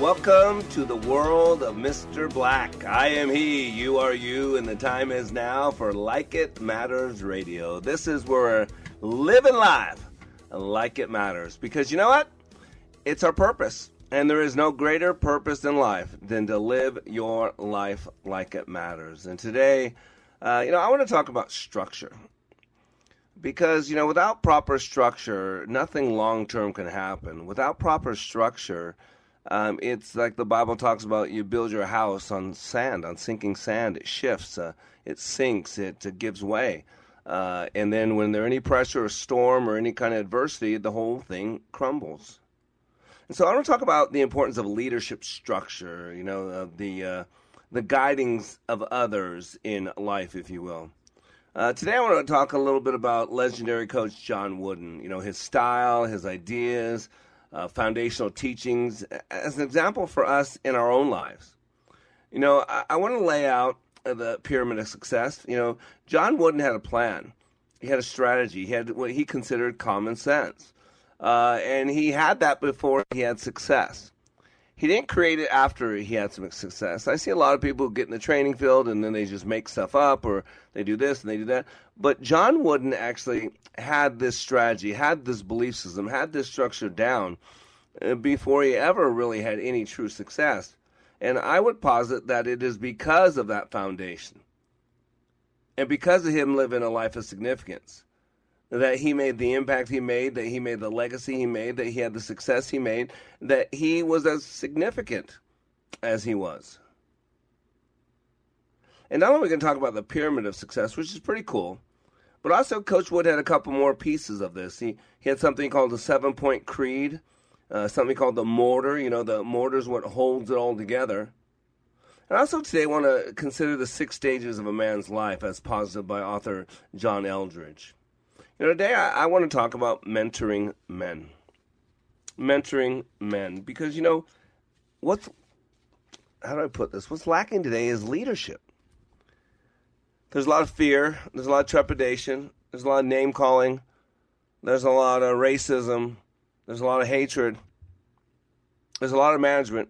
Welcome to the world of Mr. Black. I am he, you are you, and the time is now for Like It Matters Radio. This is where we're living live like it matters. Because you know what? It's our purpose. And there is no greater purpose in life than to live your life like it matters. And today, uh, you know, I want to talk about structure. Because, you know, without proper structure, nothing long term can happen. Without proper structure, um, it's like the Bible talks about you build your house on sand, on sinking sand. It shifts, uh, it sinks, it gives way. Uh, and then when there's any pressure or storm or any kind of adversity, the whole thing crumbles. And so I want to talk about the importance of leadership structure, you know, the, uh, the guidings of others in life, if you will. Uh, today I want to talk a little bit about legendary coach John Wooden, you know, his style, his ideas, uh, foundational teachings as an example for us in our own lives. You know, I, I want to lay out the pyramid of success. You know, John Wooden had a plan, he had a strategy, he had what he considered common sense. Uh, and he had that before he had success. He didn't create it after he had some success. I see a lot of people get in the training field and then they just make stuff up or they do this and they do that. But John Wooden actually had this strategy, had this belief system, had this structure down uh, before he ever really had any true success. And I would posit that it is because of that foundation and because of him living a life of significance that he made the impact he made, that he made the legacy he made, that he had the success he made, that he was as significant as he was. And not only we can talk about the pyramid of success, which is pretty cool, but also Coach Wood had a couple more pieces of this. He he had something called the seven point creed, uh, something called the mortar. You know, the mortar is what holds it all together. And also today I want to consider the six stages of a man's life as posited by author John Eldredge. Know, today I, I want to talk about mentoring men. Mentoring men. Because, you know, what's, how do I put this? What's lacking today is leadership. There's a lot of fear, there's a lot of trepidation, there's a lot of name calling, there's a lot of racism, there's a lot of hatred, there's a lot of management,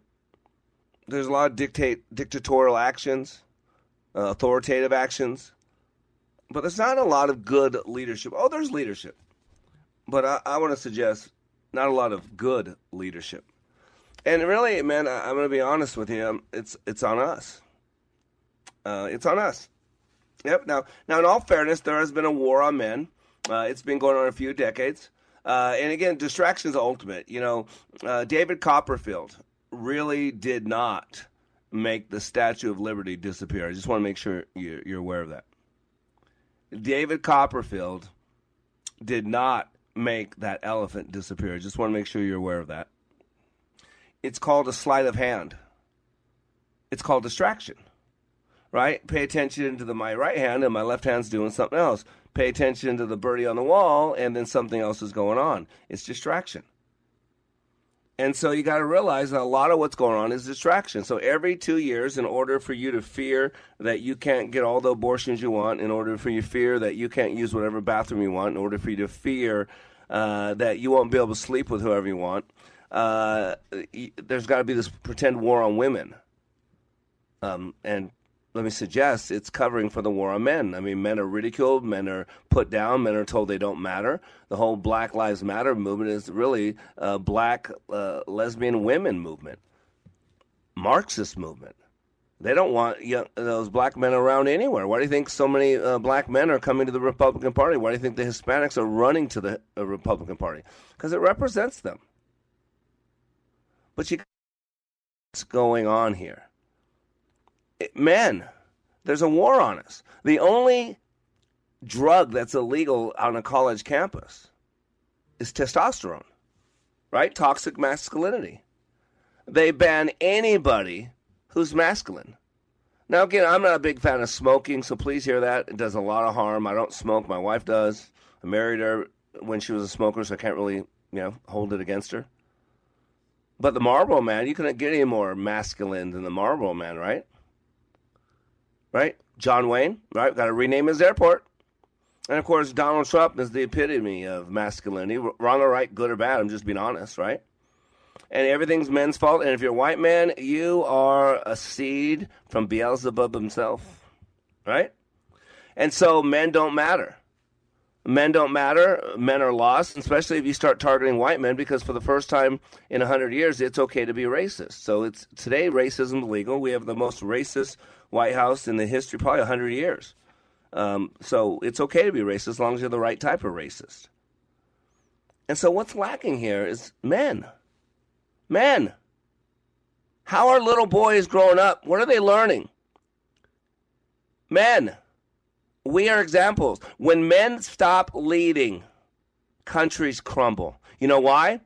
there's a lot of dictate dictatorial actions, uh, authoritative actions but there's not a lot of good leadership. Oh, there's leadership, but I, I want to suggest not a lot of good leadership. And really, man, I, am going to be honest with you. It's it's on us. Uh, it's on us. Yep. Now, now, in all fairness, there has been a war on men. Uh, it's been going on a few decades. Uh, and again, distraction is ultimate. You know, uh, David Copperfield really did not make the Statue of Liberty disappear. I just want to make sure you're, you're aware of that. David Copperfield did not make that elephant disappear. Just want to make sure you're aware of that. It's called a sleight of hand. It's called distraction. Right? Pay attention to the my right hand and my left hand's doing something else. Pay attention to the birdie on the wall and then something else is going on. It's distraction. And so you got to realize that a lot of what's going on is distraction. So every two years, in order for you to fear that you can't get all the abortions you want, in order for you to fear that you can't use whatever bathroom you want, in order for you to fear uh, that you won't be able to sleep with whoever you want, uh, there's got to be this pretend war on women. Um, and let me suggest it's covering for the war on men. I mean, men are ridiculed, men are put down, men are told they don't matter. The whole Black Lives Matter movement is really a black uh, lesbian women movement, Marxist movement. They don't want young, those black men around anywhere. Why do you think so many uh, black men are coming to the Republican Party? Why do you think the Hispanics are running to the uh, Republican Party? Because it represents them. But you, what's going on here? Men, there's a war on us. The only drug that's illegal on a college campus is testosterone, right? Toxic masculinity. They ban anybody who's masculine. Now, again, I'm not a big fan of smoking, so please hear that. It does a lot of harm. I don't smoke. My wife does. I married her when she was a smoker, so I can't really, you know, hold it against her. But the Marlboro Man, you couldn't get any more masculine than the Marlboro Man, right? Right? John Wayne, right? Got to rename his airport. And of course, Donald Trump is the epitome of masculinity. Wrong or right, good or bad, I'm just being honest, right? and everything's men's fault. And if you're a white man, you are a seed from Beelzebub himself, right? And so men don't matter. Men don't matter. Men are lost, especially if you start targeting white men, because for the first time in hundred years, it's okay to be racist. So it's today racism is legal. We have the most racist White House in the history, probably hundred years. Um, so it's okay to be racist as long as you're the right type of racist. And so what's lacking here is men. Men, how are little boys growing up? What are they learning? Men, we are examples. When men stop leading, countries crumble. You know why?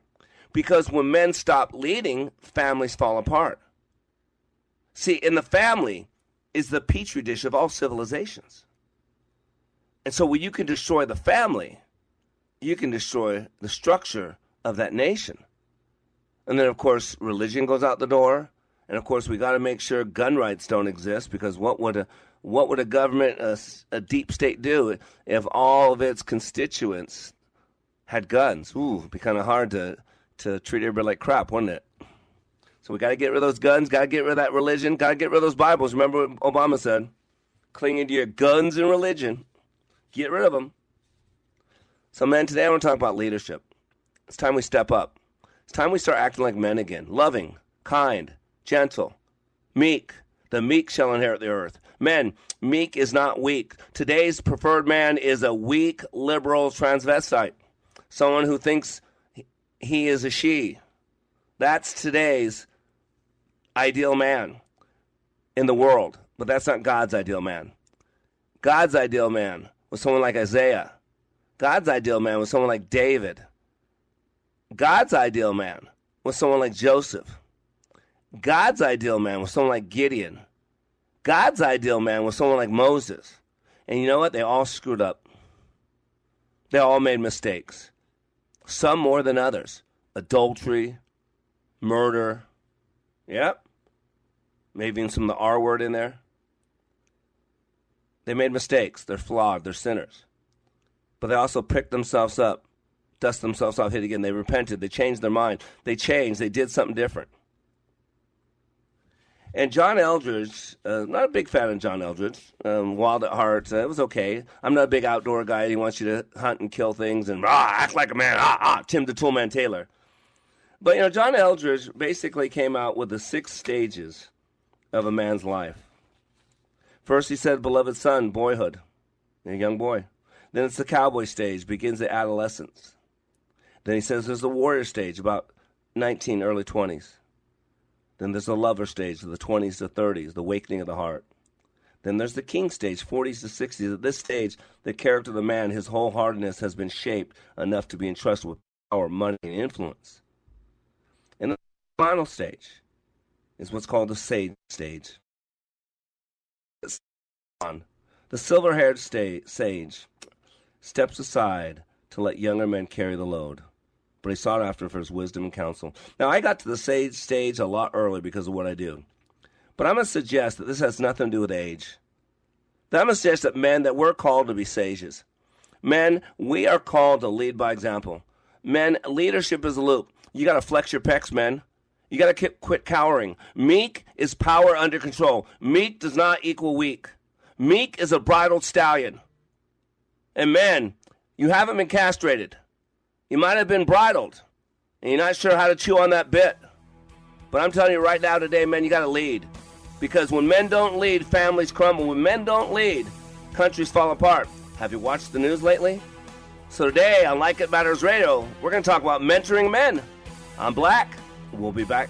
Because when men stop leading, families fall apart. See, in the family is the petri dish of all civilizations. And so when you can destroy the family, you can destroy the structure of that nation. And then, of course, religion goes out the door. And of course, we got to make sure gun rights don't exist because what would a what would a government, a, a, deep state, do if all of its constituents had guns? Ooh, it'd be kind of hard to to treat everybody like crap, wouldn't it? So we got to get rid of those guns. Got to get rid of that religion. Got to get rid of those Bibles. Remember what Obama said? Clinging to your guns and religion. Get rid of them. So, man, today I want to talk about leadership. It's time we step up. It's time we start acting like men again loving, kind, gentle, meek. The meek shall inherit the earth. Men, meek is not weak. Today's preferred man is a weak, liberal transvestite, someone who thinks he is a she. That's today's ideal man in the world, but that's not God's ideal man. God's ideal man was someone like Isaiah. God's ideal man was someone like David. God's ideal man was someone like Joseph. God's ideal man was someone like Gideon. God's ideal man was someone like Moses. And you know what? They all screwed up. They all made mistakes. Some more than others. Adultery, murder. Yep. Maybe even some of the R word in there. They made mistakes. They're flawed. They're sinners. But they also picked themselves up dust themselves off, hit again. They repented. They changed their mind. They changed. They did something different. And John Eldredge, uh, not a big fan of John Eldredge. Um, Wild at Heart, uh, it was okay. I'm not a big outdoor guy. He wants you to hunt and kill things and ah, act like a man. Ah, ah, Tim the Toolman Taylor. But you know, John Eldredge basically came out with the six stages of a man's life. First, he said, "Beloved son, boyhood, a young boy." Then it's the cowboy stage, begins at adolescence. Then he says there's the warrior stage, about 19, early 20s. Then there's the lover stage, the 20s to 30s, the awakening of the heart. Then there's the king stage, 40s to 60s. At this stage, the character of the man, his wholeheartedness has been shaped enough to be entrusted with power, money, and influence. And the final stage is what's called the sage stage. The silver haired sage steps aside to let younger men carry the load but he sought after for his wisdom and counsel. Now, I got to the sage stage a lot early because of what I do. But I'm going to suggest that this has nothing to do with age. That I'm going to suggest that men, that we're called to be sages. Men, we are called to lead by example. Men, leadership is a loop. You got to flex your pecs, men. You got to quit cowering. Meek is power under control. Meek does not equal weak. Meek is a bridled stallion. And men, you haven't been castrated. You might have been bridled, and you're not sure how to chew on that bit. But I'm telling you right now, today, man, you got to lead. Because when men don't lead, families crumble. When men don't lead, countries fall apart. Have you watched the news lately? So today on Like It Matters Radio, we're going to talk about mentoring men. I'm Black. We'll be back.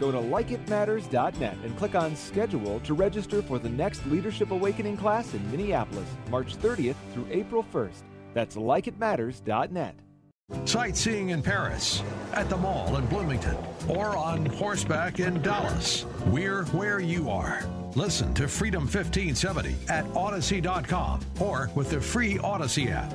Go to likeitmatters.net and click on schedule to register for the next Leadership Awakening class in Minneapolis, March 30th through April 1st. That's likeitmatters.net. Sightseeing in Paris, at the mall in Bloomington, or on horseback in Dallas. We're where you are. Listen to Freedom 1570 at Odyssey.com or with the free Odyssey app.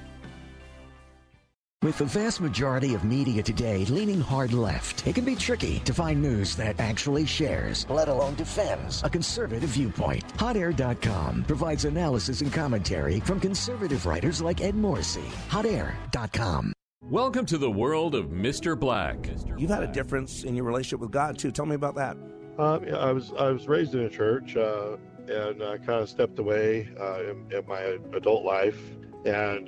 With the vast majority of media today leaning hard left, it can be tricky to find news that actually shares, let alone defends, a conservative viewpoint. HotAir.com provides analysis and commentary from conservative writers like Ed Morrissey. HotAir.com. Welcome to the world of Mr. Black. You've had a difference in your relationship with God too. Tell me about that. Um, yeah, I was I was raised in a church uh, and I kind of stepped away uh, in, in my adult life, and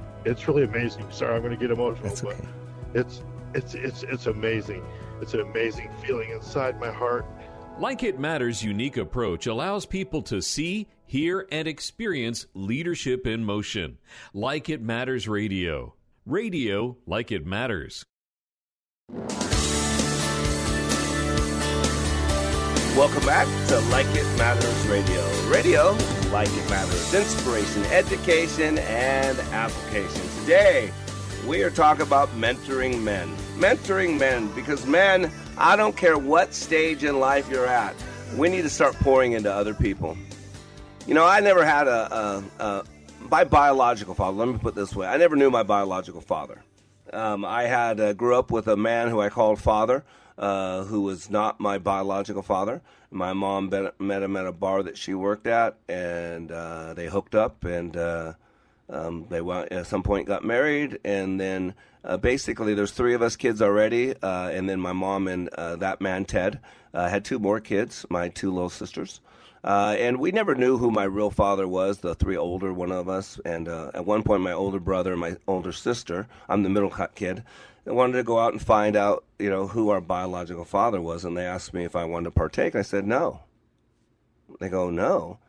it's really amazing. Sorry, I'm going to get emotional, That's okay. but it's it's it's it's amazing. It's an amazing feeling inside my heart. Like It Matters' unique approach allows people to see, hear, and experience leadership in motion. Like It Matters Radio. Radio like it matters. Welcome back to Like It Matters Radio. Radio, like it matters. Inspiration, education, and application. Today, we are talking about mentoring men. Mentoring men, because men, I don't care what stage in life you're at, we need to start pouring into other people. You know, I never had a, a, a my biological father. Let me put it this way: I never knew my biological father. Um, I had uh, grew up with a man who I called father uh, who was not my biological father. My mom met him at a bar that she worked at, and uh, they hooked up, and uh, um, they went, at some point got married, and then uh, basically there's three of us kids already, uh, and then my mom and that man Ted had two more kids, my two little sisters. And we never knew who my real father was, the three older one of us. And at one point, my older brother and my older sister, I'm the middle kid, I wanted to go out and find out, you know, who our biological father was, and they asked me if I wanted to partake. I said no. They go no,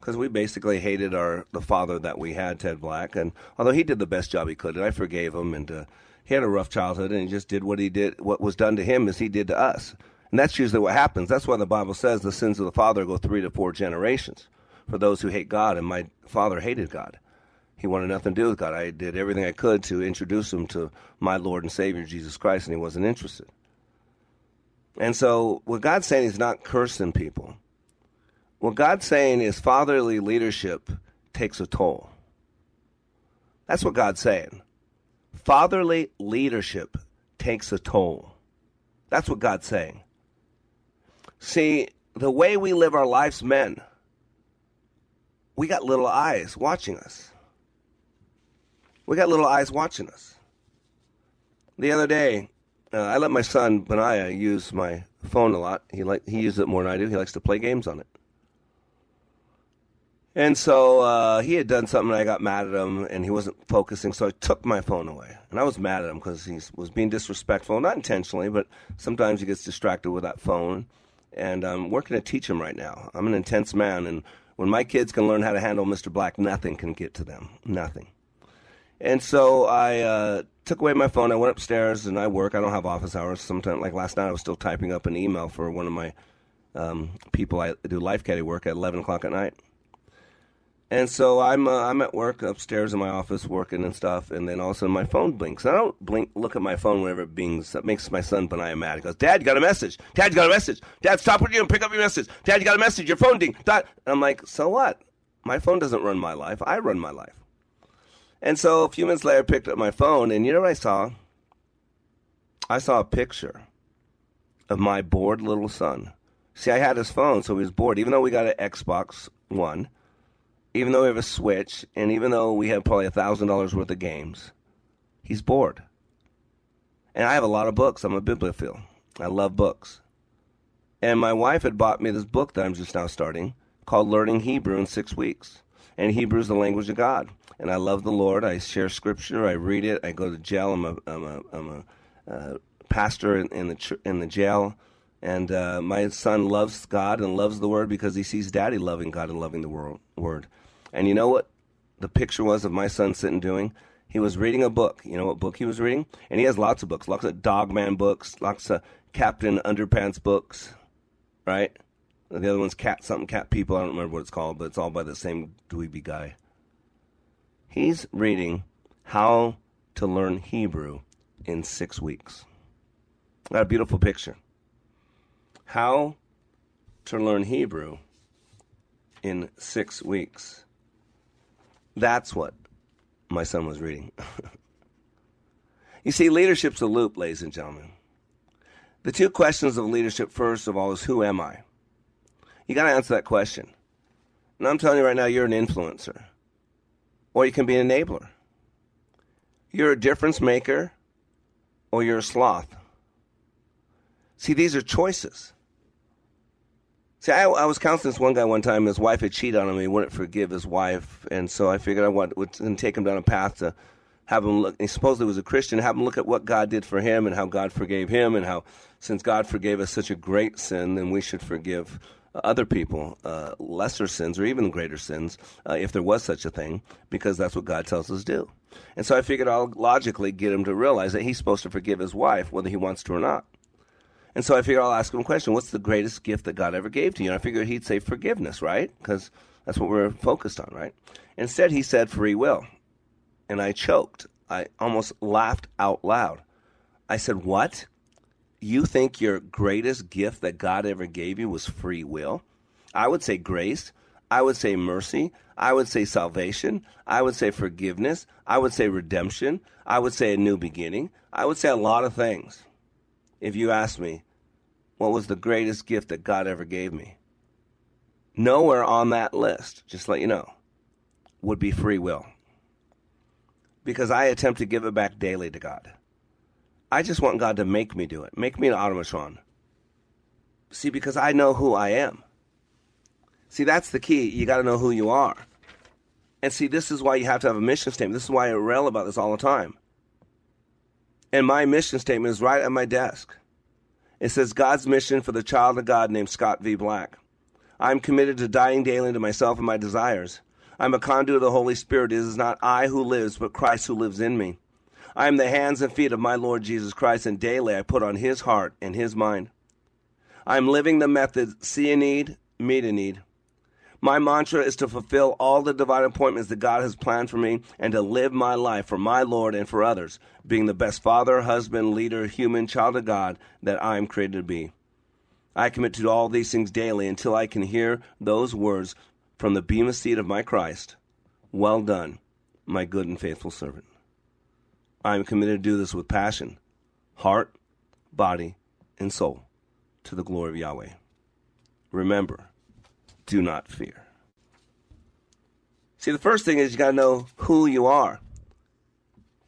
because we basically hated our the father that we had, Ted Black, and although he did the best job he could, and I forgave him, and uh, he had a rough childhood, and he just did what he did, what was done to him, as he did to us, and that's usually what happens. That's why the Bible says the sins of the father go three to four generations for those who hate God, and my father hated God. He wanted nothing to do with God. I did everything I could to introduce him to my Lord and Savior Jesus Christ, and he wasn't interested. And so, what God's saying is not cursing people. What God's saying is fatherly leadership takes a toll. That's what God's saying. Fatherly leadership takes a toll. That's what God's saying. See, the way we live our lives, men, we got little eyes watching us. We got little eyes watching us. The other day, uh, I let my son Benaiah use my phone a lot. He like he uses it more than I do. He likes to play games on it. And so uh, he had done something, I got mad at him, and he wasn't focusing. So I took my phone away, and I was mad at him because he was being disrespectful, not intentionally, but sometimes he gets distracted with that phone. And I'm working to teach him right now. I'm an intense man, and when my kids can learn how to handle Mr. Black, nothing can get to them. Nothing. And so I uh, took away my phone. I went upstairs and I work. I don't have office hours. Sometimes, like last night, I was still typing up an email for one of my um, people I do life caddy work at 11 o'clock at night. And so I'm uh, I'm at work upstairs in my office working and stuff, and then all of a sudden my phone blinks. I don't blink, look at my phone whenever it bings. That makes my son Benaiah mad. He goes, "Dad, you got a message. Dad, you got a message. Dad, stop what you're doing. Pick up your message. Dad, you got a message. Your phone ding." Dad. I'm like, "So what? My phone doesn't run my life. I run my life." And so a few minutes later, I picked up my phone, and you know what I saw? I saw a picture of my bored little son. See, I had his phone, so he was bored. Even though we got an Xbox One even though we have a Switch, and even though we have probably a thousand dollars worth of games, he's bored. And I have a lot of books. I'm a bibliophile. I love books. And my wife had bought me this book that I'm just now starting called Learning Hebrew in Six Weeks. And Hebrew is the language of God. And I love the Lord. I share scripture. I read it. I go to jail. I'm a, I'm a, I'm a uh, pastor in, in, the, in the jail. And uh, my son loves God and loves the Word because he sees Daddy loving God and loving the world, Word. And you know what the picture was of my son sitting doing? He was reading a book. You know what book he was reading? And he has lots of books, lots of Dogman books, lots of Captain Underpants books, right? The other one's Cat something, Cat People. I don't remember what it's called, but it's all by the same dweeby guy. He's reading How to Learn Hebrew in Six Weeks. Got a beautiful picture. How to Learn Hebrew in Six Weeks. That's what my son was reading. you see, leadership's a loop, ladies and gentlemen. The two questions of leadership, first of all, is who am I? You got to answer that question. And I'm telling you right now, you're an influencer, or you can be an enabler. You're a difference maker, or you're a sloth. See, these are choices. See, I, I, was counseling this one guy one time. His wife had cheated on him. He wouldn't forgive his wife, and so I figured I want, would take him down a path to have him look. He supposedly was a Christian. Have him look at what God did for him and how God forgave him, and how since God forgave us such a great sin, then we should forgive other people uh, lesser sins or even greater sins, uh, if there was such a thing, because that's what God tells us to do. And so I figured I'll logically get him to realize that he's supposed to forgive his wife, whether he wants to or not. And so I figured I'll ask him a question. What's the greatest gift that God ever gave to you? And I figured he'd say forgiveness, right? Because that's what we're focused on, right? Instead, he said free will. And I choked. I almost laughed out loud. I said, What? You think your greatest gift that God ever gave you was free will? I would say grace. I would say mercy. I would say salvation. I would say forgiveness. I would say redemption. I would say a new beginning. I would say a lot of things if you ask me, what was the greatest gift that God ever gave me? Nowhere on that list, just let you know, would be free will. Because I attempt to give it back daily to God. I just want God to make me do it, make me an automatron. See, because I know who I am. See, that's the key. You got to know who you are. And see, this is why you have to have a mission statement. This is why I rail about this all the time. And my mission statement is right at my desk. It says God's mission for the child of God named Scott V. Black. I'm committed to dying daily to myself and my desires. I'm a conduit of the Holy Spirit. It is not I who lives, but Christ who lives in me. I am the hands and feet of my Lord Jesus Christ, and daily I put on his heart and his mind. I'm living the method see a need, meet a need. My mantra is to fulfill all the divine appointments that God has planned for me and to live my life for my Lord and for others, being the best father, husband, leader, human, child of God that I am created to be. I commit to all these things daily until I can hear those words from the bema seat of my Christ Well done, my good and faithful servant. I am committed to do this with passion, heart, body, and soul to the glory of Yahweh. Remember, do not fear. See, the first thing is you got to know who you are.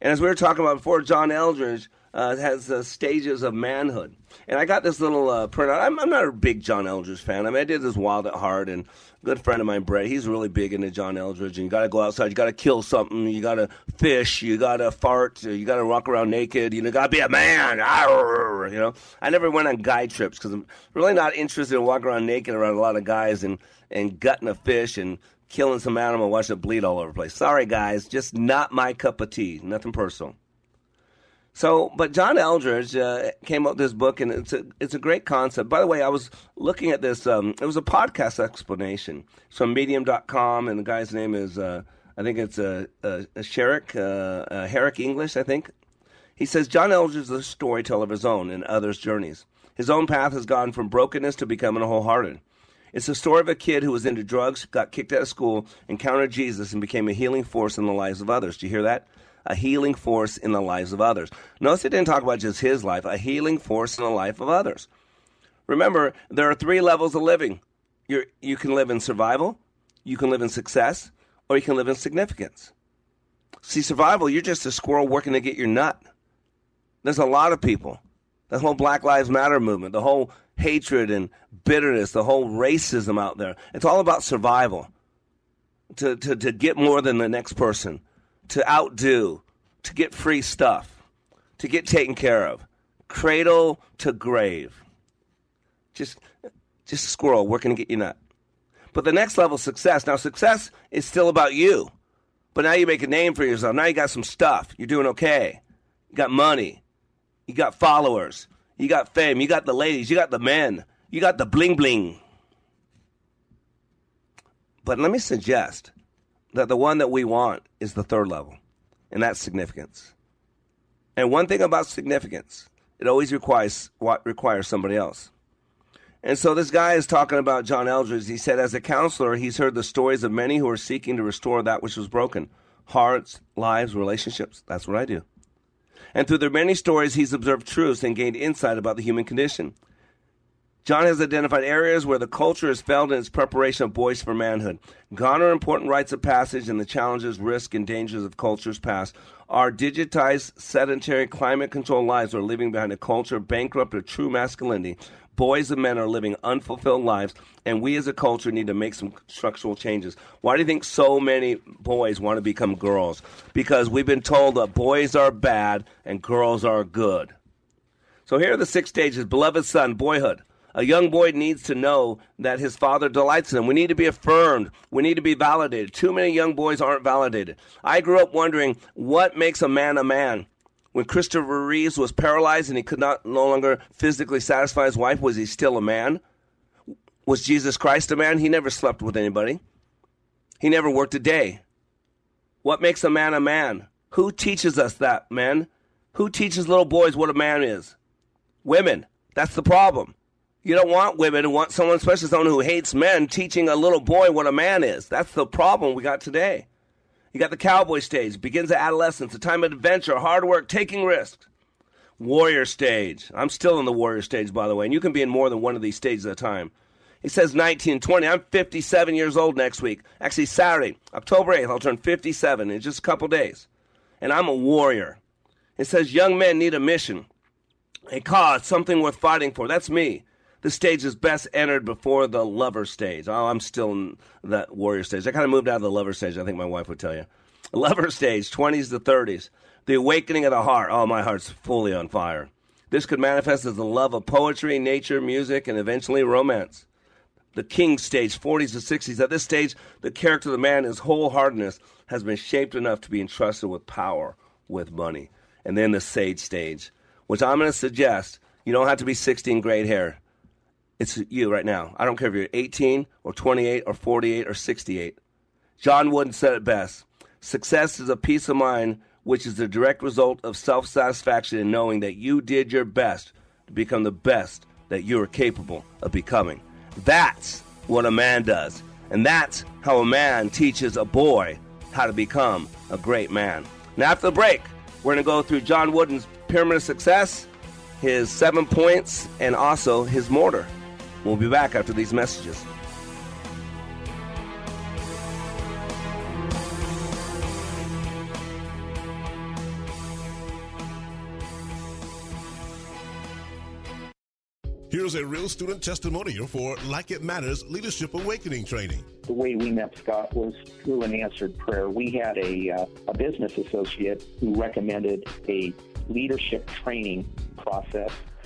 And as we were talking about before, John Eldredge uh, has uh, stages of manhood. And I got this little uh, printout. I'm, I'm, not a big John Eldredge fan. I mean, I did this Wild at Heart, and a good friend of mine, Brett, he's really big into John Eldredge. And you got to go outside, you got to kill something, you got to fish, you got to fart, you got to walk around naked, you know, got to be a man. Arr, you know, I never went on guy trips because I'm really not interested in walking around naked around a lot of guys and and gutting a fish and killing some animal, watching it bleed all over the place. Sorry, guys, just not my cup of tea. Nothing personal. So, but John Eldredge uh, came up with this book, and it's a it's a great concept. By the way, I was looking at this. Um, it was a podcast explanation from Medium.com, and the guy's name is uh, I think it's a uh, Sherrick uh, uh, Herrick English. I think he says John Eldredge is a storyteller of his own and others' journeys. His own path has gone from brokenness to becoming a wholehearted. It's the story of a kid who was into drugs, got kicked out of school, encountered Jesus, and became a healing force in the lives of others. Do you hear that? A healing force in the lives of others. Notice it didn't talk about just his life, a healing force in the life of others. Remember, there are three levels of living. You're, you can live in survival, you can live in success, or you can live in significance. See, survival, you're just a squirrel working to get your nut. There's a lot of people. The whole Black Lives Matter movement, the whole hatred and bitterness, the whole racism out there. It's all about survival. To, to, to get more than the next person, to outdo, to get free stuff, to get taken care of, cradle to grave. Just, just squirrel working to get you nut. But the next level success. Now, success is still about you, but now you make a name for yourself. Now you got some stuff. You're doing okay. You got money. You got followers. You got fame. You got the ladies. You got the men. You got the bling bling. But let me suggest that the one that we want is the third level, and that's significance. And one thing about significance, it always requires what requires somebody else. And so this guy is talking about John Eldredge. He said, as a counselor, he's heard the stories of many who are seeking to restore that which was broken hearts, lives, relationships. That's what I do. And through their many stories, he's observed truths and gained insight about the human condition. John has identified areas where the culture has failed in its preparation of boys for manhood. Gone are important rites of passage and the challenges, risks, and dangers of cultures past. Our digitized, sedentary, climate controlled lives are living behind a culture bankrupt of true masculinity. Boys and men are living unfulfilled lives, and we as a culture need to make some structural changes. Why do you think so many boys want to become girls? Because we've been told that boys are bad and girls are good. So here are the six stages Beloved son, boyhood a young boy needs to know that his father delights in him. We need to be affirmed. We need to be validated. Too many young boys aren't validated. I grew up wondering what makes a man a man. When Christopher Reeves was paralyzed and he could not no longer physically satisfy his wife, was he still a man? Was Jesus Christ a man? He never slept with anybody. He never worked a day. What makes a man a man? Who teaches us that, men? Who teaches little boys what a man is? Women. That's the problem. You don't want women to want someone, especially someone who hates men, teaching a little boy what a man is. That's the problem we got today. You got the cowboy stage, begins at adolescence, a time of adventure, hard work, taking risks. Warrior stage. I'm still in the warrior stage, by the way, and you can be in more than one of these stages at a time. He says 19, 20. I'm 57 years old next week. Actually, Saturday, October 8th, I'll turn 57 in just a couple days. And I'm a warrior. It says young men need a mission, a cause, something worth fighting for. That's me. The stage is best entered before the lover stage. Oh, I'm still in that warrior stage. I kind of moved out of the lover stage. I think my wife would tell you. Lover stage, 20s to 30s. The awakening of the heart. Oh, my heart's fully on fire. This could manifest as the love of poetry, nature, music, and eventually romance. The king stage, 40s to 60s. At this stage, the character of the man, his wholeheartedness, has been shaped enough to be entrusted with power, with money. And then the sage stage, which I'm going to suggest you don't have to be 16 great hair. It's you right now. I don't care if you're 18 or 28 or 48 or 68. John Wooden said it best Success is a peace of mind which is the direct result of self satisfaction in knowing that you did your best to become the best that you are capable of becoming. That's what a man does. And that's how a man teaches a boy how to become a great man. Now, after the break, we're going to go through John Wooden's Pyramid of Success, his seven points, and also his mortar. We'll be back after these messages. Here's a real student testimonial for Like It Matters Leadership Awakening Training. The way we met Scott was through an answered prayer. We had a, uh, a business associate who recommended a leadership training process.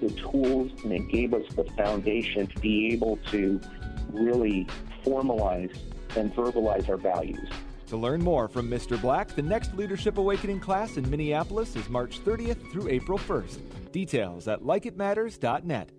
the tools and it gave us the foundation to be able to really formalize and verbalize our values. To learn more from Mr. Black, the next Leadership Awakening class in Minneapolis is March 30th through April 1st. Details at likeitmatters.net.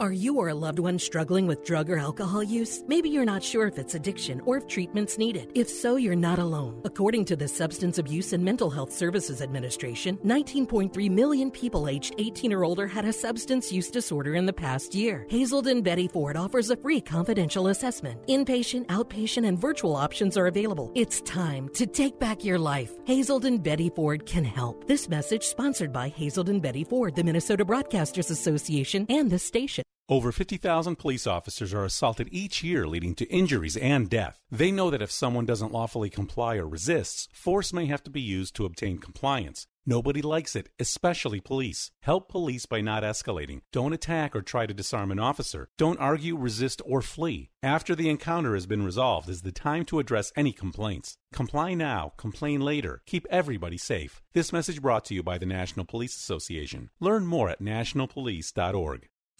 Are you or a loved one struggling with drug or alcohol use? Maybe you're not sure if it's addiction or if treatment's needed. If so, you're not alone. According to the Substance Abuse and Mental Health Services Administration, 19.3 million people aged 18 or older had a substance use disorder in the past year. Hazelden Betty Ford offers a free confidential assessment. Inpatient, outpatient, and virtual options are available. It's time to take back your life. Hazelden Betty Ford can help. This message sponsored by Hazelden Betty Ford, the Minnesota Broadcasters Association, and this station. Over 50,000 police officers are assaulted each year, leading to injuries and death. They know that if someone doesn't lawfully comply or resists, force may have to be used to obtain compliance. Nobody likes it, especially police. Help police by not escalating. Don't attack or try to disarm an officer. Don't argue, resist, or flee. After the encounter has been resolved is the time to address any complaints. Comply now, complain later. Keep everybody safe. This message brought to you by the National Police Association. Learn more at nationalpolice.org.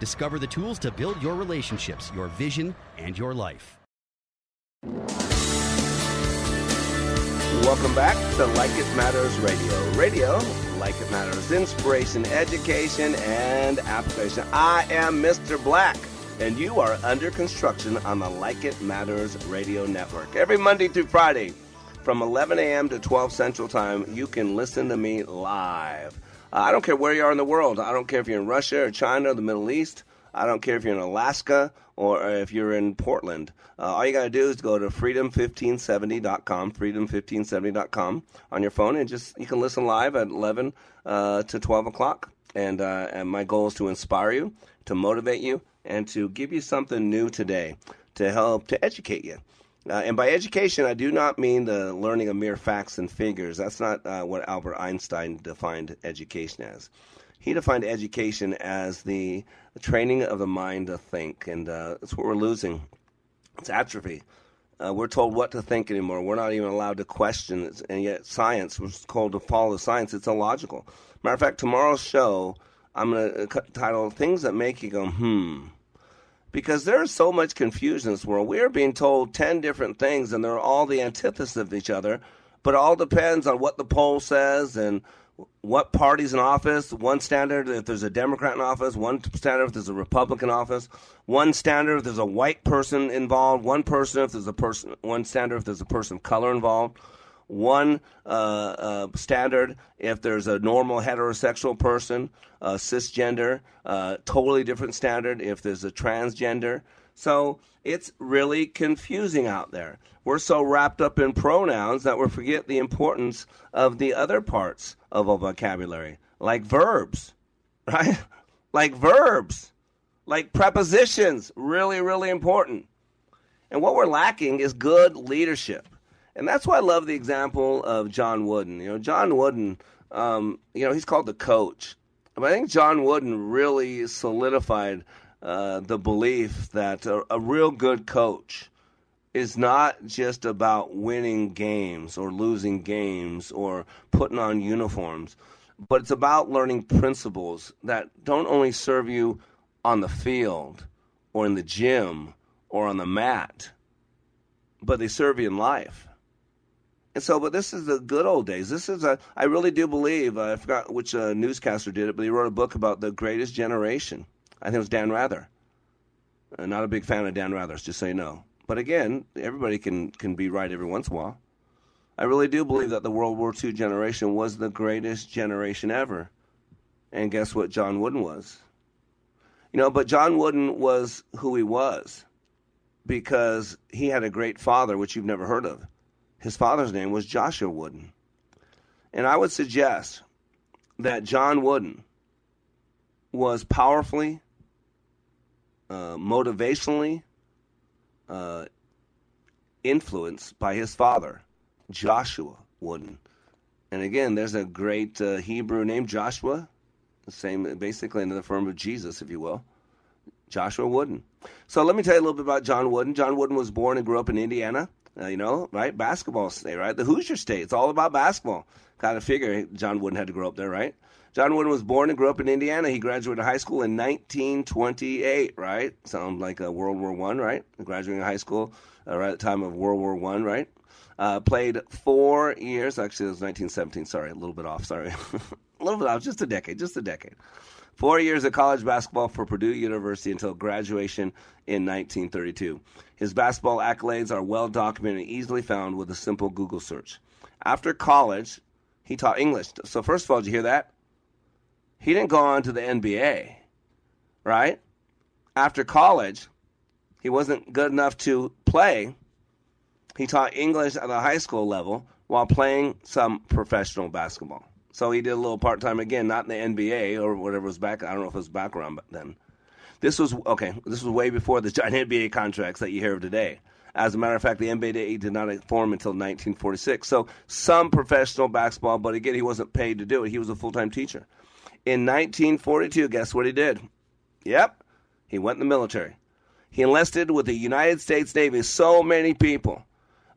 Discover the tools to build your relationships, your vision, and your life. Welcome back to Like It Matters Radio. Radio, like it matters, inspiration, education, and application. I am Mr. Black, and you are under construction on the Like It Matters Radio Network. Every Monday through Friday, from 11 a.m. to 12 Central Time, you can listen to me live. Uh, I don't care where you are in the world. I don't care if you're in Russia or China or the Middle East. I don't care if you're in Alaska or if you're in Portland. Uh, all you got to do is go to freedom1570.com, freedom1570.com on your phone, and just you can listen live at 11 uh, to 12 o'clock. And, uh, and my goal is to inspire you, to motivate you, and to give you something new today to help to educate you. Uh, and by education, I do not mean the learning of mere facts and figures. That's not uh, what Albert Einstein defined education as. He defined education as the training of the mind to think, and uh, that's what we're losing. It's atrophy. Uh, we're told what to think anymore. We're not even allowed to question it, and yet science was called to follow science. It's illogical. Matter of fact, tomorrow's show, I'm going to title "Things That Make You Go Hmm." Because there is so much confusion in this world. We are being told 10 different things, and they're all the antithesis of each other, but it all depends on what the poll says and what party's in office, one standard if there's a Democrat in office, one standard if there's a Republican office, one standard if there's a white person involved, one person if there's a person, one standard if there's a person of color involved, one uh, uh, standard if there's a normal heterosexual person, uh, cisgender, uh, totally different standard if there's a transgender. So it's really confusing out there. We're so wrapped up in pronouns that we forget the importance of the other parts of a vocabulary, like verbs, right? like verbs, like prepositions, really, really important. And what we're lacking is good leadership. And that's why I love the example of John Wooden. You know, John Wooden, um, you know, he's called the coach. But I think John Wooden really solidified uh, the belief that a, a real good coach is not just about winning games or losing games or putting on uniforms, but it's about learning principles that don't only serve you on the field or in the gym or on the mat, but they serve you in life. And so, but this is the good old days. This is a, I really do believe, uh, I forgot which uh, newscaster did it, but he wrote a book about the greatest generation. I think it was Dan Rather. Uh, not a big fan of Dan Rather's, just so you know. But again, everybody can, can be right every once in a while. I really do believe that the World War II generation was the greatest generation ever. And guess what John Wooden was? You know, but John Wooden was who he was because he had a great father, which you've never heard of. His father's name was Joshua Wooden. And I would suggest that John Wooden was powerfully uh, motivationally uh, influenced by his father, Joshua Wooden. And again, there's a great uh, Hebrew named Joshua, the same, basically another form of Jesus, if you will. Joshua Wooden. So let me tell you a little bit about John Wooden. John Wooden was born and grew up in Indiana. Uh, you know, right? Basketball state, right? The Hoosier state. It's all about basketball. Kind of figure John Wooden had to grow up there, right? John Wooden was born and grew up in Indiana. He graduated high school in 1928, right? Sounds like a World War One, right? Graduating high school uh, right at the time of World War One, right? Uh, played four years. Actually, it was 1917. Sorry, a little bit off. Sorry, a little bit off. Just a decade. Just a decade. Four years of college basketball for Purdue University until graduation in 1932. His basketball accolades are well documented and easily found with a simple Google search. After college, he taught English. So, first of all, did you hear that? He didn't go on to the NBA, right? After college, he wasn't good enough to play. He taught English at the high school level while playing some professional basketball. So he did a little part time again, not in the NBA or whatever was back. I don't know if it was background then. This was okay. This was way before the giant NBA contracts that you hear of today. As a matter of fact, the NBA did not form until 1946. So some professional basketball, but again, he wasn't paid to do it. He was a full time teacher. In 1942, guess what he did? Yep, he went in the military. He enlisted with the United States Navy. So many people.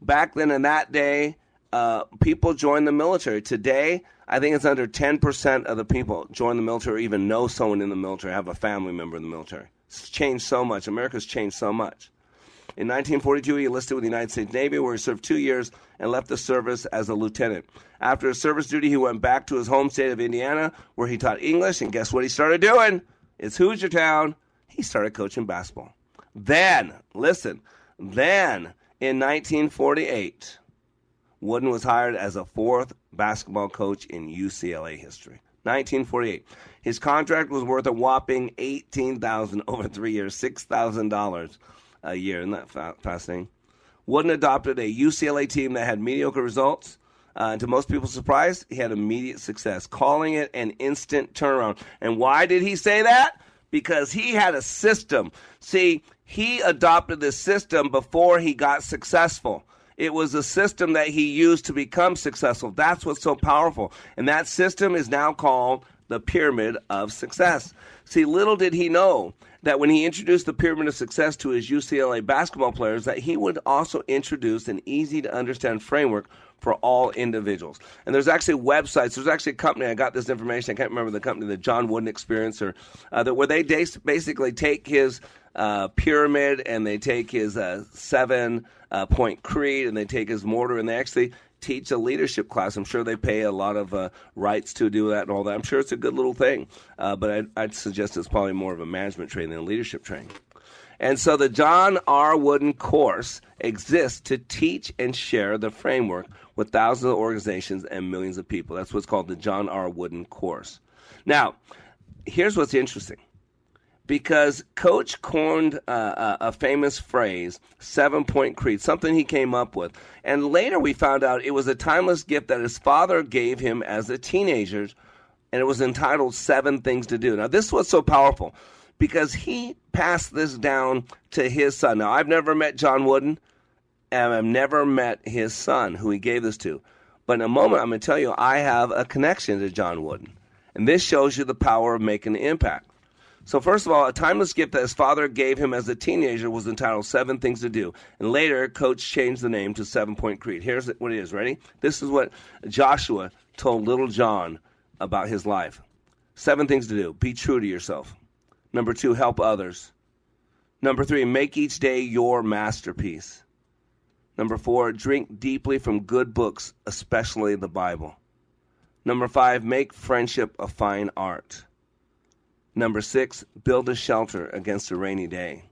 Back then, in that day, uh, people join the military. Today, I think it's under 10% of the people join the military or even know someone in the military, have a family member in the military. It's changed so much. America's changed so much. In 1942, he enlisted with the United States Navy, where he served two years and left the service as a lieutenant. After his service duty, he went back to his home state of Indiana, where he taught English. And guess what he started doing? It's Hoosier Town. He started coaching basketball. Then, listen, then in 1948, Wooden was hired as a fourth basketball coach in UCLA history. 1948. His contract was worth a whopping 18000 over three years, $6,000 a year. Isn't that fa- fascinating? Wooden adopted a UCLA team that had mediocre results. Uh, to most people's surprise, he had immediate success, calling it an instant turnaround. And why did he say that? Because he had a system. See, he adopted this system before he got successful. It was a system that he used to become successful. That's what's so powerful. And that system is now called the pyramid of success. See, little did he know that when he introduced the pyramid of success to his UCLA basketball players, that he would also introduce an easy to understand framework for all individuals. And there's actually websites. There's actually a company. I got this information. I can't remember the company, the John Wooden Experience, or uh, that where they basically take his uh, pyramid and they take his uh, seven uh, point creed and they take his mortar and they actually teach a leadership class. I'm sure they pay a lot of uh, rights to do that and all that. I'm sure it's a good little thing, uh, but I'd, I'd suggest it's probably more of a management training than a leadership training. And so the John R. Wooden course exists to teach and share the framework with thousands of organizations and millions of people. That's what's called the John R. Wooden course. Now, here's what's interesting. Because Coach coined uh, a famous phrase, seven point creed, something he came up with. And later we found out it was a timeless gift that his father gave him as a teenager, and it was entitled Seven Things to Do. Now, this was so powerful because he passed this down to his son. Now, I've never met John Wooden, and I've never met his son who he gave this to. But in a moment, I'm going to tell you, I have a connection to John Wooden. And this shows you the power of making an impact. So, first of all, a timeless gift that his father gave him as a teenager was entitled Seven Things to Do. And later, Coach changed the name to Seven Point Creed. Here's what it is. Ready? This is what Joshua told little John about his life. Seven things to do. Be true to yourself. Number two, help others. Number three, make each day your masterpiece. Number four, drink deeply from good books, especially the Bible. Number five, make friendship a fine art. Number six, build a shelter against a rainy day.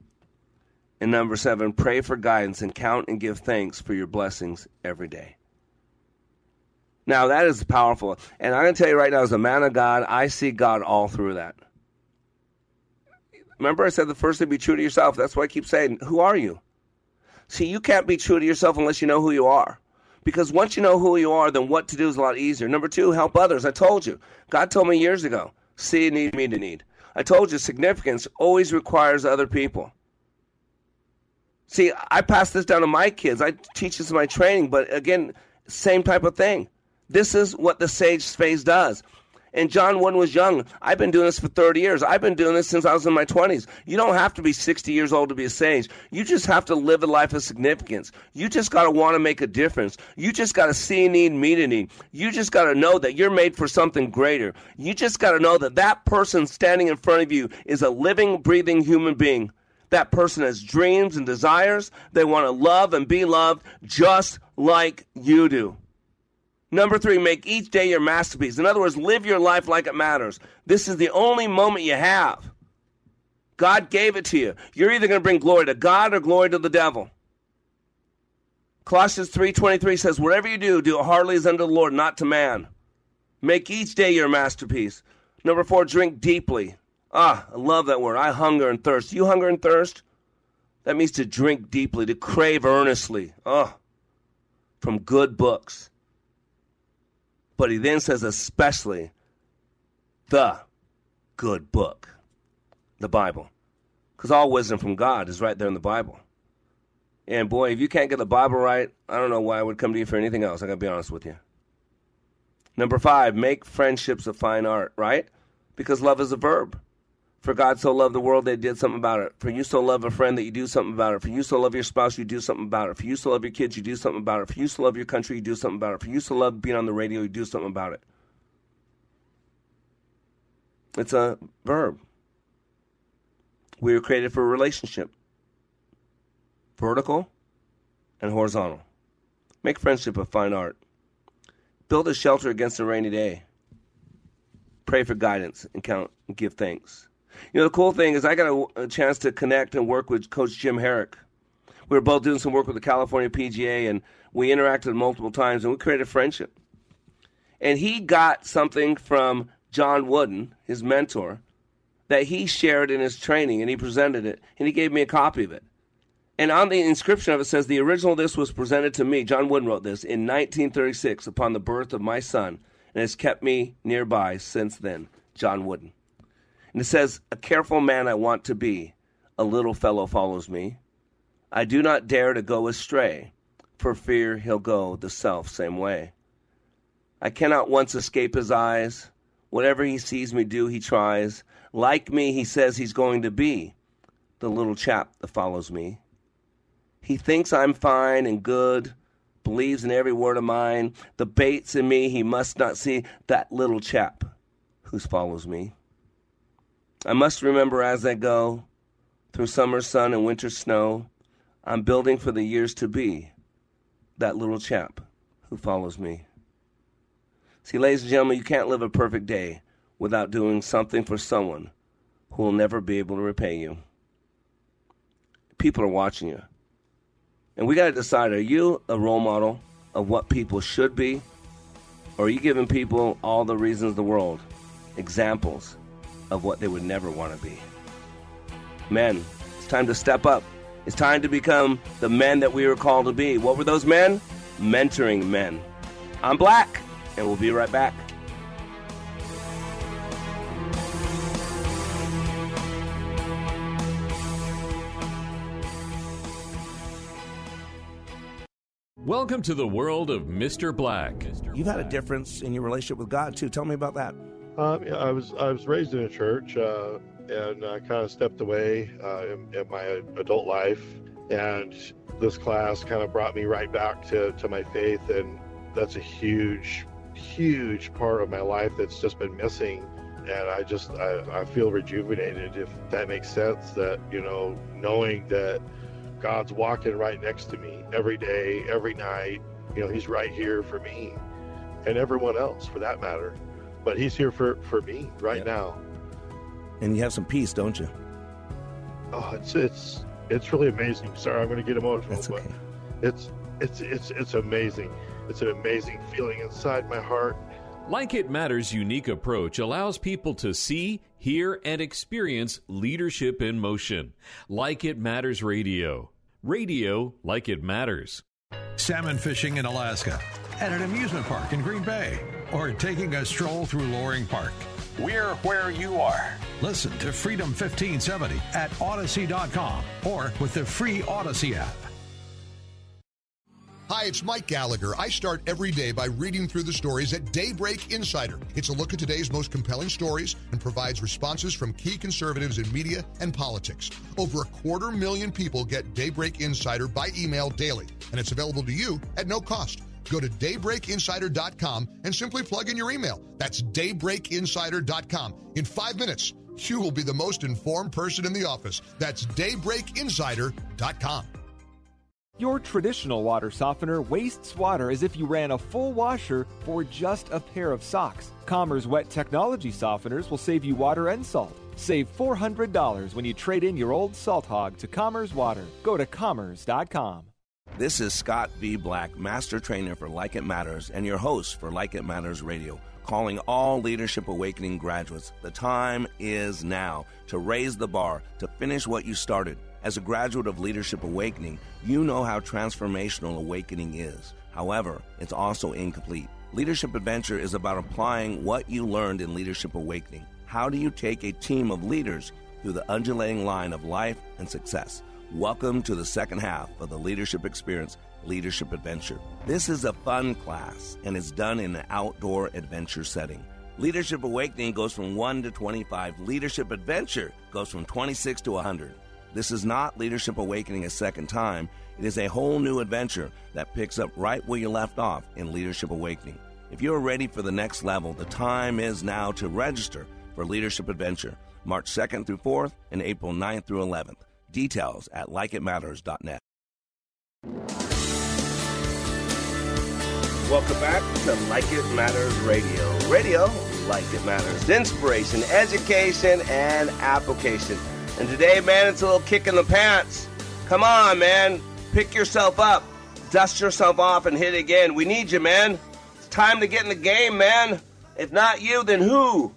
And number seven, pray for guidance and count and give thanks for your blessings every day. Now, that is powerful. And I'm going to tell you right now, as a man of God, I see God all through that. Remember, I said the first thing be true to yourself. That's why I keep saying, Who are you? See, you can't be true to yourself unless you know who you are. Because once you know who you are, then what to do is a lot easier. Number two, help others. I told you. God told me years ago see, need, me to need. I told you significance always requires other people. See, I pass this down to my kids. I teach this in my training, but again, same type of thing. This is what the sage phase does and John Wooden was young. I've been doing this for 30 years. I've been doing this since I was in my 20s. You don't have to be 60 years old to be a sage. You just have to live a life of significance. You just got to want to make a difference. You just got to see a need, meet a need. You just got to know that you're made for something greater. You just got to know that that person standing in front of you is a living, breathing human being. That person has dreams and desires. They want to love and be loved just like you do. Number three, make each day your masterpiece. In other words, live your life like it matters. This is the only moment you have. God gave it to you. You're either going to bring glory to God or glory to the devil. Colossians 3:23 says, "Whatever you do, do it heartily as unto the Lord, not to man. Make each day your masterpiece." Number 4, drink deeply. Ah, I love that word. I hunger and thirst. You hunger and thirst? That means to drink deeply, to crave earnestly. Ah, from good books. But he then says, especially the good book, the Bible. Because all wisdom from God is right there in the Bible. And boy, if you can't get the Bible right, I don't know why I would come to you for anything else. I gotta be honest with you. Number five, make friendships a fine art, right? Because love is a verb. For God so loved the world that he did something about it. For you so love a friend that you do something about it. For you so love your spouse, you do something about it. For you so love your kids, you do something about it. For you so love your country, you do something about it. For you so love being on the radio, you do something about it. It's a verb. We were created for a relationship vertical and horizontal. Make friendship a fine art. Build a shelter against a rainy day. Pray for guidance and count and give thanks. You know, the cool thing is I got a, a chance to connect and work with Coach Jim Harrick. We were both doing some work with the California PGA, and we interacted multiple times, and we created a friendship. And he got something from John Wooden, his mentor, that he shared in his training, and he presented it, and he gave me a copy of it. And on the inscription of it says, The original of this was presented to me, John Wooden wrote this, in 1936 upon the birth of my son, and has kept me nearby since then. John Wooden. And it says, A careful man I want to be, a little fellow follows me. I do not dare to go astray, for fear he'll go the self same way. I cannot once escape his eyes. Whatever he sees me do, he tries. Like me, he says he's going to be the little chap that follows me. He thinks I'm fine and good, believes in every word of mine. The bait's in me, he must not see that little chap who follows me. I must remember as I go through summer sun and winter snow, I'm building for the years to be that little chap who follows me. See, ladies and gentlemen, you can't live a perfect day without doing something for someone who will never be able to repay you. People are watching you. And we got to decide are you a role model of what people should be? Or are you giving people all the reasons the world, examples of what they would never want to be? Men, it's time to step up. It's time to become the men that we were called to be. What were those men? Mentoring men. I'm Black, and we'll be right back. Welcome to the world of Mr. Black. You've had a difference in your relationship with God too. Tell me about that. Um, yeah, I was I was raised in a church uh, and I kind of stepped away uh, in, in, my adult life, and this class kind of brought me right back to, to my faith, and that's a huge, huge part of my life that's just been missing. And I just I, I feel rejuvenated, if that makes sense. That you know, knowing that God's walking right next to me every day, every night. You know, He's right here for me and everyone else for that matter. But He's here for, for me right yep. now. And you have some peace, don't you? Oh, it's it's it's really amazing. Sorry, I'm going to get emotional, That's okay. but it's it's it's it's amazing. It's an amazing feeling inside my heart. Like It Matters' unique approach allows people to see, hear, and experience leadership in motion. Like It Matters Radio. Radio like it matters. Salmon fishing in Alaska, at an amusement park in Green Bay, or taking a stroll through Loring Park. We're where you are. Listen to Freedom 1570 at Audacy.com or with the free Audacy app. Hi, it's Mike Gallagher. I start every day by reading through the stories at Daybreak Insider. It's a look at today's most compelling stories and provides responses from key conservatives in media and politics. Over a quarter million people get Daybreak Insider by email daily, and it's available to you at no cost. Go to daybreakinsider.com and simply plug in your email. That's daybreakinsider.com. In five minutes, you will be the most informed person in the office. That's daybreakinsider.com. Your traditional water softener wastes water as if you ran a full washer for just a pair of socks. Commerce Wet Technology softeners will save you water and salt. Save $400 when you trade in your old salt hog to Commerce Water. Go to commerce.com. This is Scott V. Black, Master Trainer for Like It Matters and your host for Like It Matters Radio, calling all Leadership Awakening graduates. The time is now to raise the bar, to finish what you started. As a graduate of Leadership Awakening, you know how transformational awakening is. However, it's also incomplete. Leadership Adventure is about applying what you learned in Leadership Awakening. How do you take a team of leaders through the undulating line of life and success? Welcome to the second half of the Leadership Experience Leadership Adventure. This is a fun class and is done in an outdoor adventure setting. Leadership Awakening goes from 1 to 25. Leadership Adventure goes from 26 to 100. This is not Leadership Awakening a second time. It is a whole new adventure that picks up right where you left off in Leadership Awakening. If you are ready for the next level, the time is now to register for Leadership Adventure, March 2nd through 4th and April 9th through 11th. Details at likeitmatters.net. Welcome back to Like It Matters Radio. Radio, like it matters. Inspiration, education, and application. And today, man, it's a little kick in the pants. Come on, man. Pick yourself up. Dust yourself off and hit again. We need you, man. It's time to get in the game, man. If not you, then who?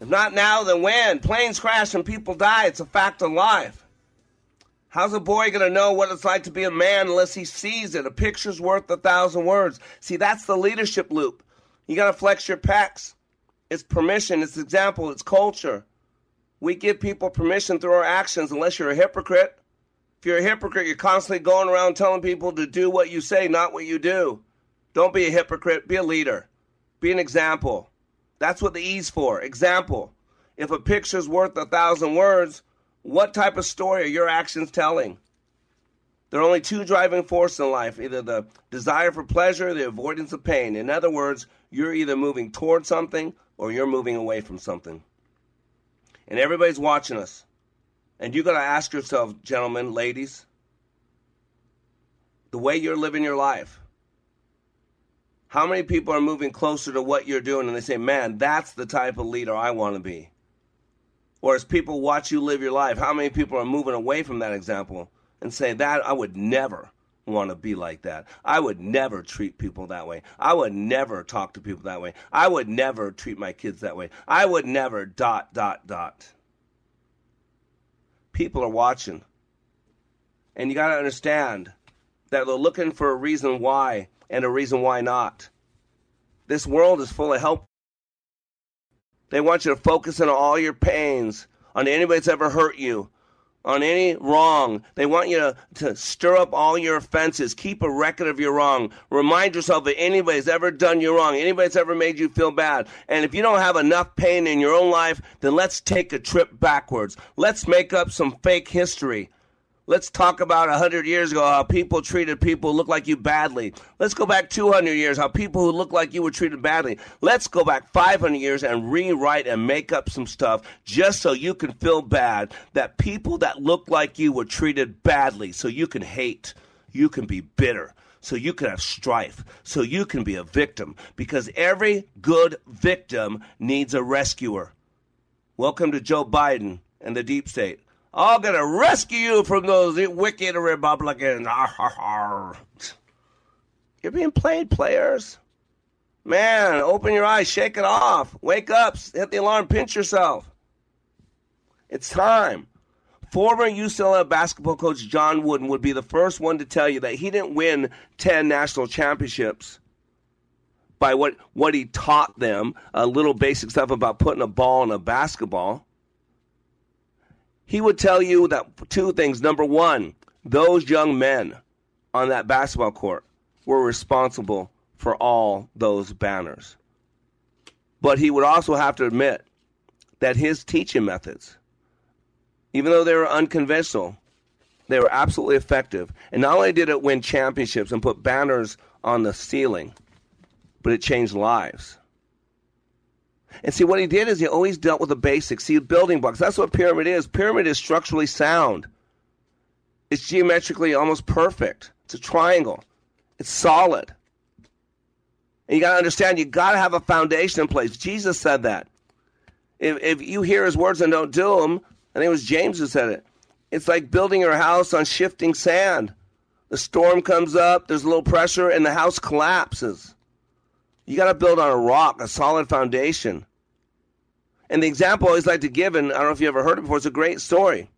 If not now, then when? Planes crash and people die. It's a fact of life. How's a boy going to know what it's like to be a man unless he sees it? A picture's worth a thousand words. See, that's the leadership loop. You got to flex your pecs. It's permission, it's example, it's culture. We give people permission through our actions unless you're a hypocrite. If you're a hypocrite, you're constantly going around telling people to do what you say, not what you do. Don't be a hypocrite, be a leader. Be an example. That's what the E's for. Example. If a picture's worth a thousand words, what type of story are your actions telling? There are only two driving forces in life either the desire for pleasure or the avoidance of pain. In other words, you're either moving towards something or you're moving away from something and everybody's watching us. And you got to ask yourself, gentlemen, ladies, the way you're living your life, How many people are moving closer to what you're doing and they say, man, that's the type of leader I want to be? Or as people watch you live your life, how many people are moving away from that example and say, that I would never want to be like that. I would never treat people that way. I would never talk to people that way. I would never treat my kids that way. I would never dot, dot, dot. People are watching. And you got to understand that they're looking for a reason why and a reason why not. This world is full of help. They want you to focus on all your pains, on anybody that's ever hurt you, on any wrong. They want you to, to stir up all your offenses. Keep a record of your wrong. Remind yourself that anybody's ever done you wrong, anybody's ever made you feel bad. And if you don't have enough pain in your own life, then let's take a trip backwards. Let's make up some fake history. Let's talk about 100 years ago how people treated people who look like you badly. Let's go back 200 years how people who look like you were treated badly. Let's go back 500 years and rewrite and make up some stuff just so you can feel bad that people that look like you were treated badly so you can hate. You can be bitter. So you can have strife. So you can be a victim because every good victim needs a rescuer. Welcome to Joe Biden and the deep state. I'm going to rescue you from those wicked Republicans. You're being played, players. Man, open your eyes, shake it off. Wake up, hit the alarm, pinch yourself. It's time. Former UCLA basketball coach John Wooden would be the first one to tell you that he didn't win 10 national championships by what, what he taught them, a little basic stuff about putting a ball in a basketball he would tell you that two things. Number one, those young men on that basketball court were responsible for all those banners. But he would also have to admit that his teaching methods, even though they were unconventional, they were absolutely effective. And not only did it win championships and put banners on the ceiling, but it changed lives. And see, what he did is he always dealt with the basics. See, building blocks. That's what pyramid is. Pyramid is structurally sound. It's geometrically almost perfect. It's a triangle. It's solid. And you got to understand, you got to have a foundation in place. Jesus said that. If, if you hear his words and don't do them, I think it was James who said it. It's like building your house on shifting sand. The storm comes up, there's a little pressure, and the house collapses. You got to build on a rock, a solid foundation. And the example I always like to give, and I don't know if you ever heard it before, it's a great story.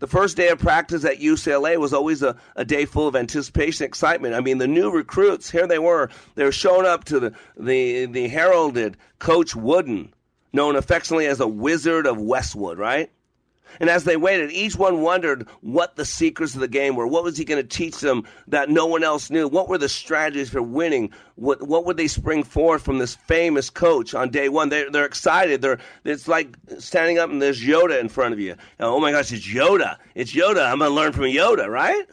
The first day of practice at UCLA was always a, a day full of anticipation, excitement. I mean, the new recruits, here they were. They were showing up to the, the, the heralded Coach Wooden, known affectionately as the Wizard of Westwood, right? And as they waited, each one wondered what the secrets of the game were. What was he going to teach them that no one else knew? What were the strategies for winning? What, what would they spring forth from this famous coach on day one? They're, they're excited. They're, it's like standing up and there's Yoda in front of you. Oh my gosh, it's Yoda. It's Yoda. I'm going to learn from Yoda, right?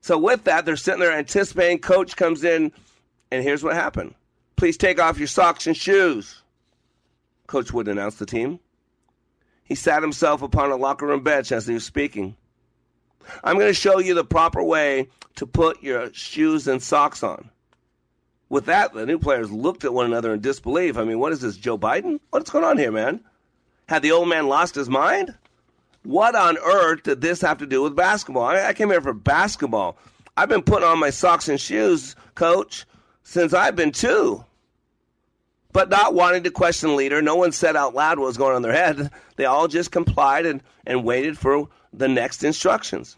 So with that, they're sitting there anticipating. Coach comes in, and here's what happened. Please take off your socks and shoes. Coach would announce the team. He sat himself upon a locker room bench as he was speaking. I'm going to show you the proper way to put your shoes and socks on. With that, the new players looked at one another in disbelief. I mean, what is this, Joe Biden? What's going on here, man? Had the old man lost his mind? What on earth did this have to do with basketball? I, I came here for basketball. I've been putting on my socks and shoes, coach, since I've been two but not wanting to question the leader. No one said out loud what was going on in their head. They all just complied and, and waited for the next instructions.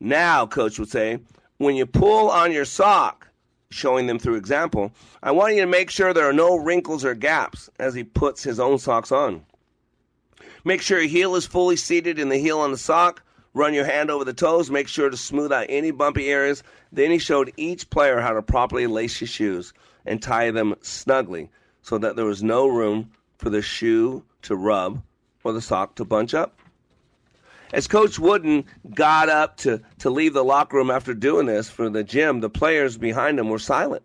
Now, coach would say, when you pull on your sock, showing them through example, I want you to make sure there are no wrinkles or gaps as he puts his own socks on. Make sure your heel is fully seated in the heel on the sock. Run your hand over the toes. Make sure to smooth out any bumpy areas. Then he showed each player how to properly lace his shoes and tie them snugly so that there was no room for the shoe to rub or the sock to bunch up. As Coach Wooden got up to, to leave the locker room after doing this for the gym, the players behind him were silent.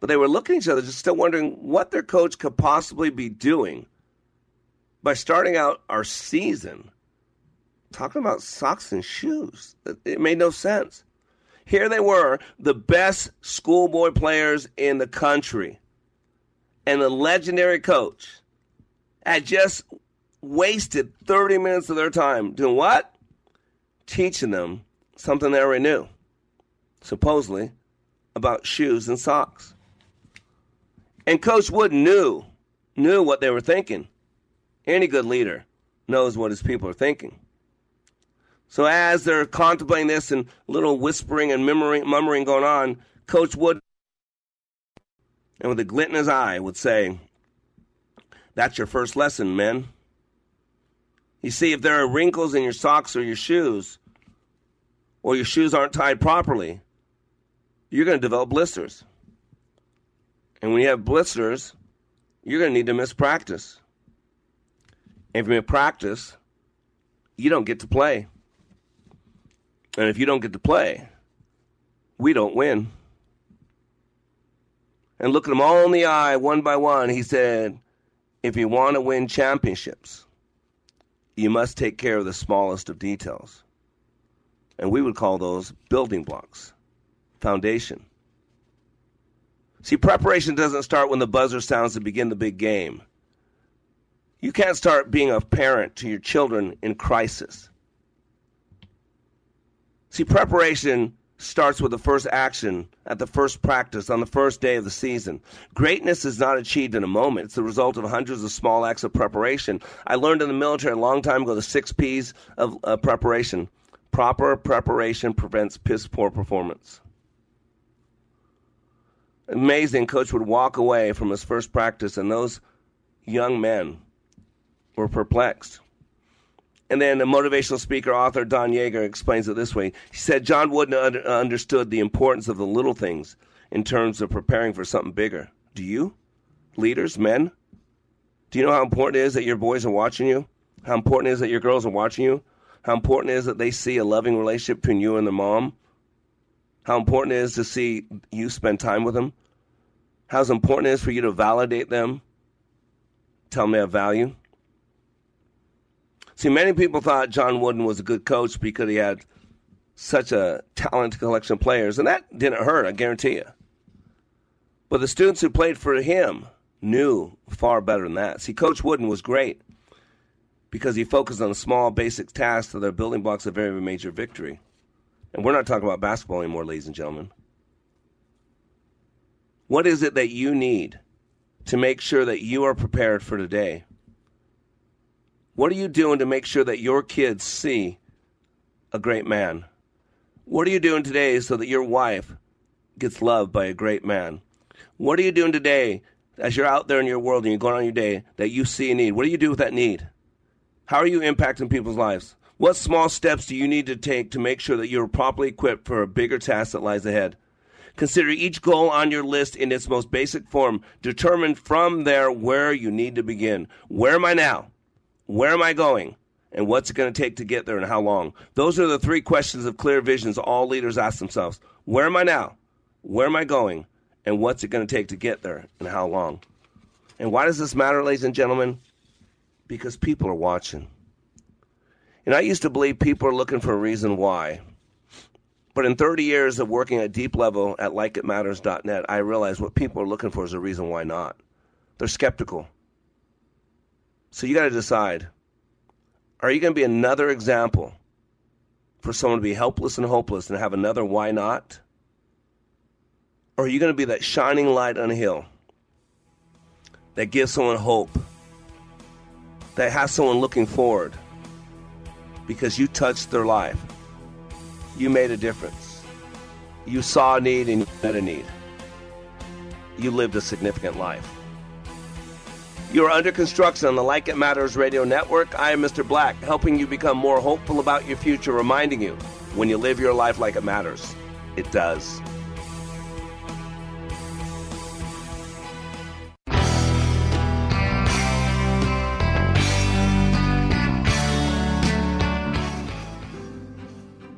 But they were looking at each other, just still wondering what their coach could possibly be doing by starting out our season talking about socks and shoes. It made no sense. Here they were, the best schoolboy players in the country. And the legendary coach had just wasted 30 minutes of their time doing what? Teaching them something they already knew, supposedly, about shoes and socks. And Coach Wood knew, knew what they were thinking. Any good leader knows what his people are thinking. So as they're contemplating this and little whispering and murmuring, going on, Coach Wood, and with a glint in his eye, would say, That's your first lesson, men. You see, if there are wrinkles in your socks or your shoes, or your shoes aren't tied properly, you're going to develop blisters. And when you have blisters, you're going to need to miss practice. And if you miss practice, you don't get to play. And if you don't get to play, we don't win. And looking them all in the eye, one by one, he said, If you want to win championships, you must take care of the smallest of details. And we would call those building blocks, foundation. See, preparation doesn't start when the buzzer sounds to begin the big game. You can't start being a parent to your children in crisis. See, preparation starts with the first action at the first practice on the first day of the season. Greatness is not achieved in a moment. It's the result of hundreds of small acts of preparation. I learned in the military a long time ago the six P's of uh, preparation. Proper preparation prevents piss poor performance. Amazing. Coach would walk away from his first practice, and those young men were perplexed. And then the motivational speaker, author Don Yaeger explains it this way. He said John Wooden under, uh, understood the importance of the little things in terms of preparing for something bigger. Do you? Leaders, men? Do you know how important it is that your boys are watching you? How important it is that your girls are watching you? How important it is that they see a loving relationship between you and their mom? How important it is to see you spend time with them? How important it is for you to validate them? Tell them they have value? See, many people thought John Wooden was a good coach because he had such a talented collection of players, and that didn't hurt, I guarantee you. But the students who played for him knew far better than that. See, Coach Wooden was great because he focused on the small, basic tasks that are building blocks of very major victory. And we're not talking about basketball anymore, ladies and gentlemen. What is it that you need to make sure that you are prepared for today? What are you doing to make sure that your kids see a great man? What are you doing today so that your wife gets loved by a great man? What are you doing today as you're out there in your world and you're going on your day that you see a need? What do you do with that need? How are you impacting people's lives? What small steps do you need to take to make sure that you're properly equipped for a bigger task that lies ahead? Consider each goal on your list in its most basic form. Determine from there where you need to begin. Where am I now? Where am I going? And what's it going to take to get there and how long? Those are the three questions of clear visions all leaders ask themselves. Where am I now? Where am I going? And what's it going to take to get there and how long? And why does this matter, ladies and gentlemen? Because people are watching. And I used to believe people are looking for a reason why. But in 30 years of working at deep level at likeitmatters.net, I realized what people are looking for is a reason why not. They're skeptical. So you got to decide are you going to be another example for someone to be helpless and hopeless and have another why not? Or are you going to be that shining light on a hill that gives someone hope, that has someone looking forward because you touched their life? You made a difference. You saw a need and you met a need. You lived a significant life. You are under construction on the Like It Matters radio network. I am Mr. Black, helping you become more hopeful about your future, reminding you when you live your life like it matters, it does.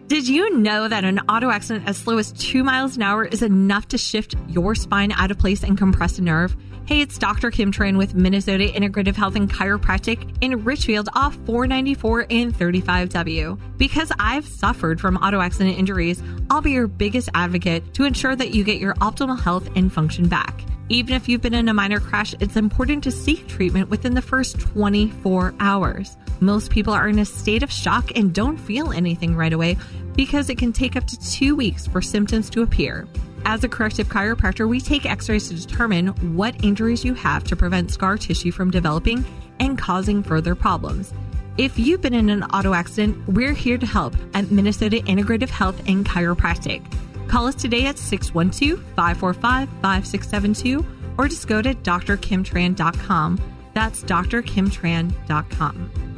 Did you know that an auto accident as slow as two miles an hour is enough to shift your spine out of place and compress a nerve? Hey, it's Dr. Kim Tran with Minnesota Integrative Health and Chiropractic in Richfield off 494 and 35W. Because I've suffered from auto accident injuries, I'll be your biggest advocate to ensure that you get your optimal health and function back. Even if you've been in a minor crash, it's important to seek treatment within the first 24 hours. Most people are in a state of shock and don't feel anything right away because it can take up to two weeks for symptoms to appear. As a corrective chiropractor, we take x rays to determine what injuries you have to prevent scar tissue from developing and causing further problems. If you've been in an auto accident, we're here to help at Minnesota Integrative Health and Chiropractic. Call us today at 612 545 5672 or just go to drkimtran.com. That's drkimtran.com.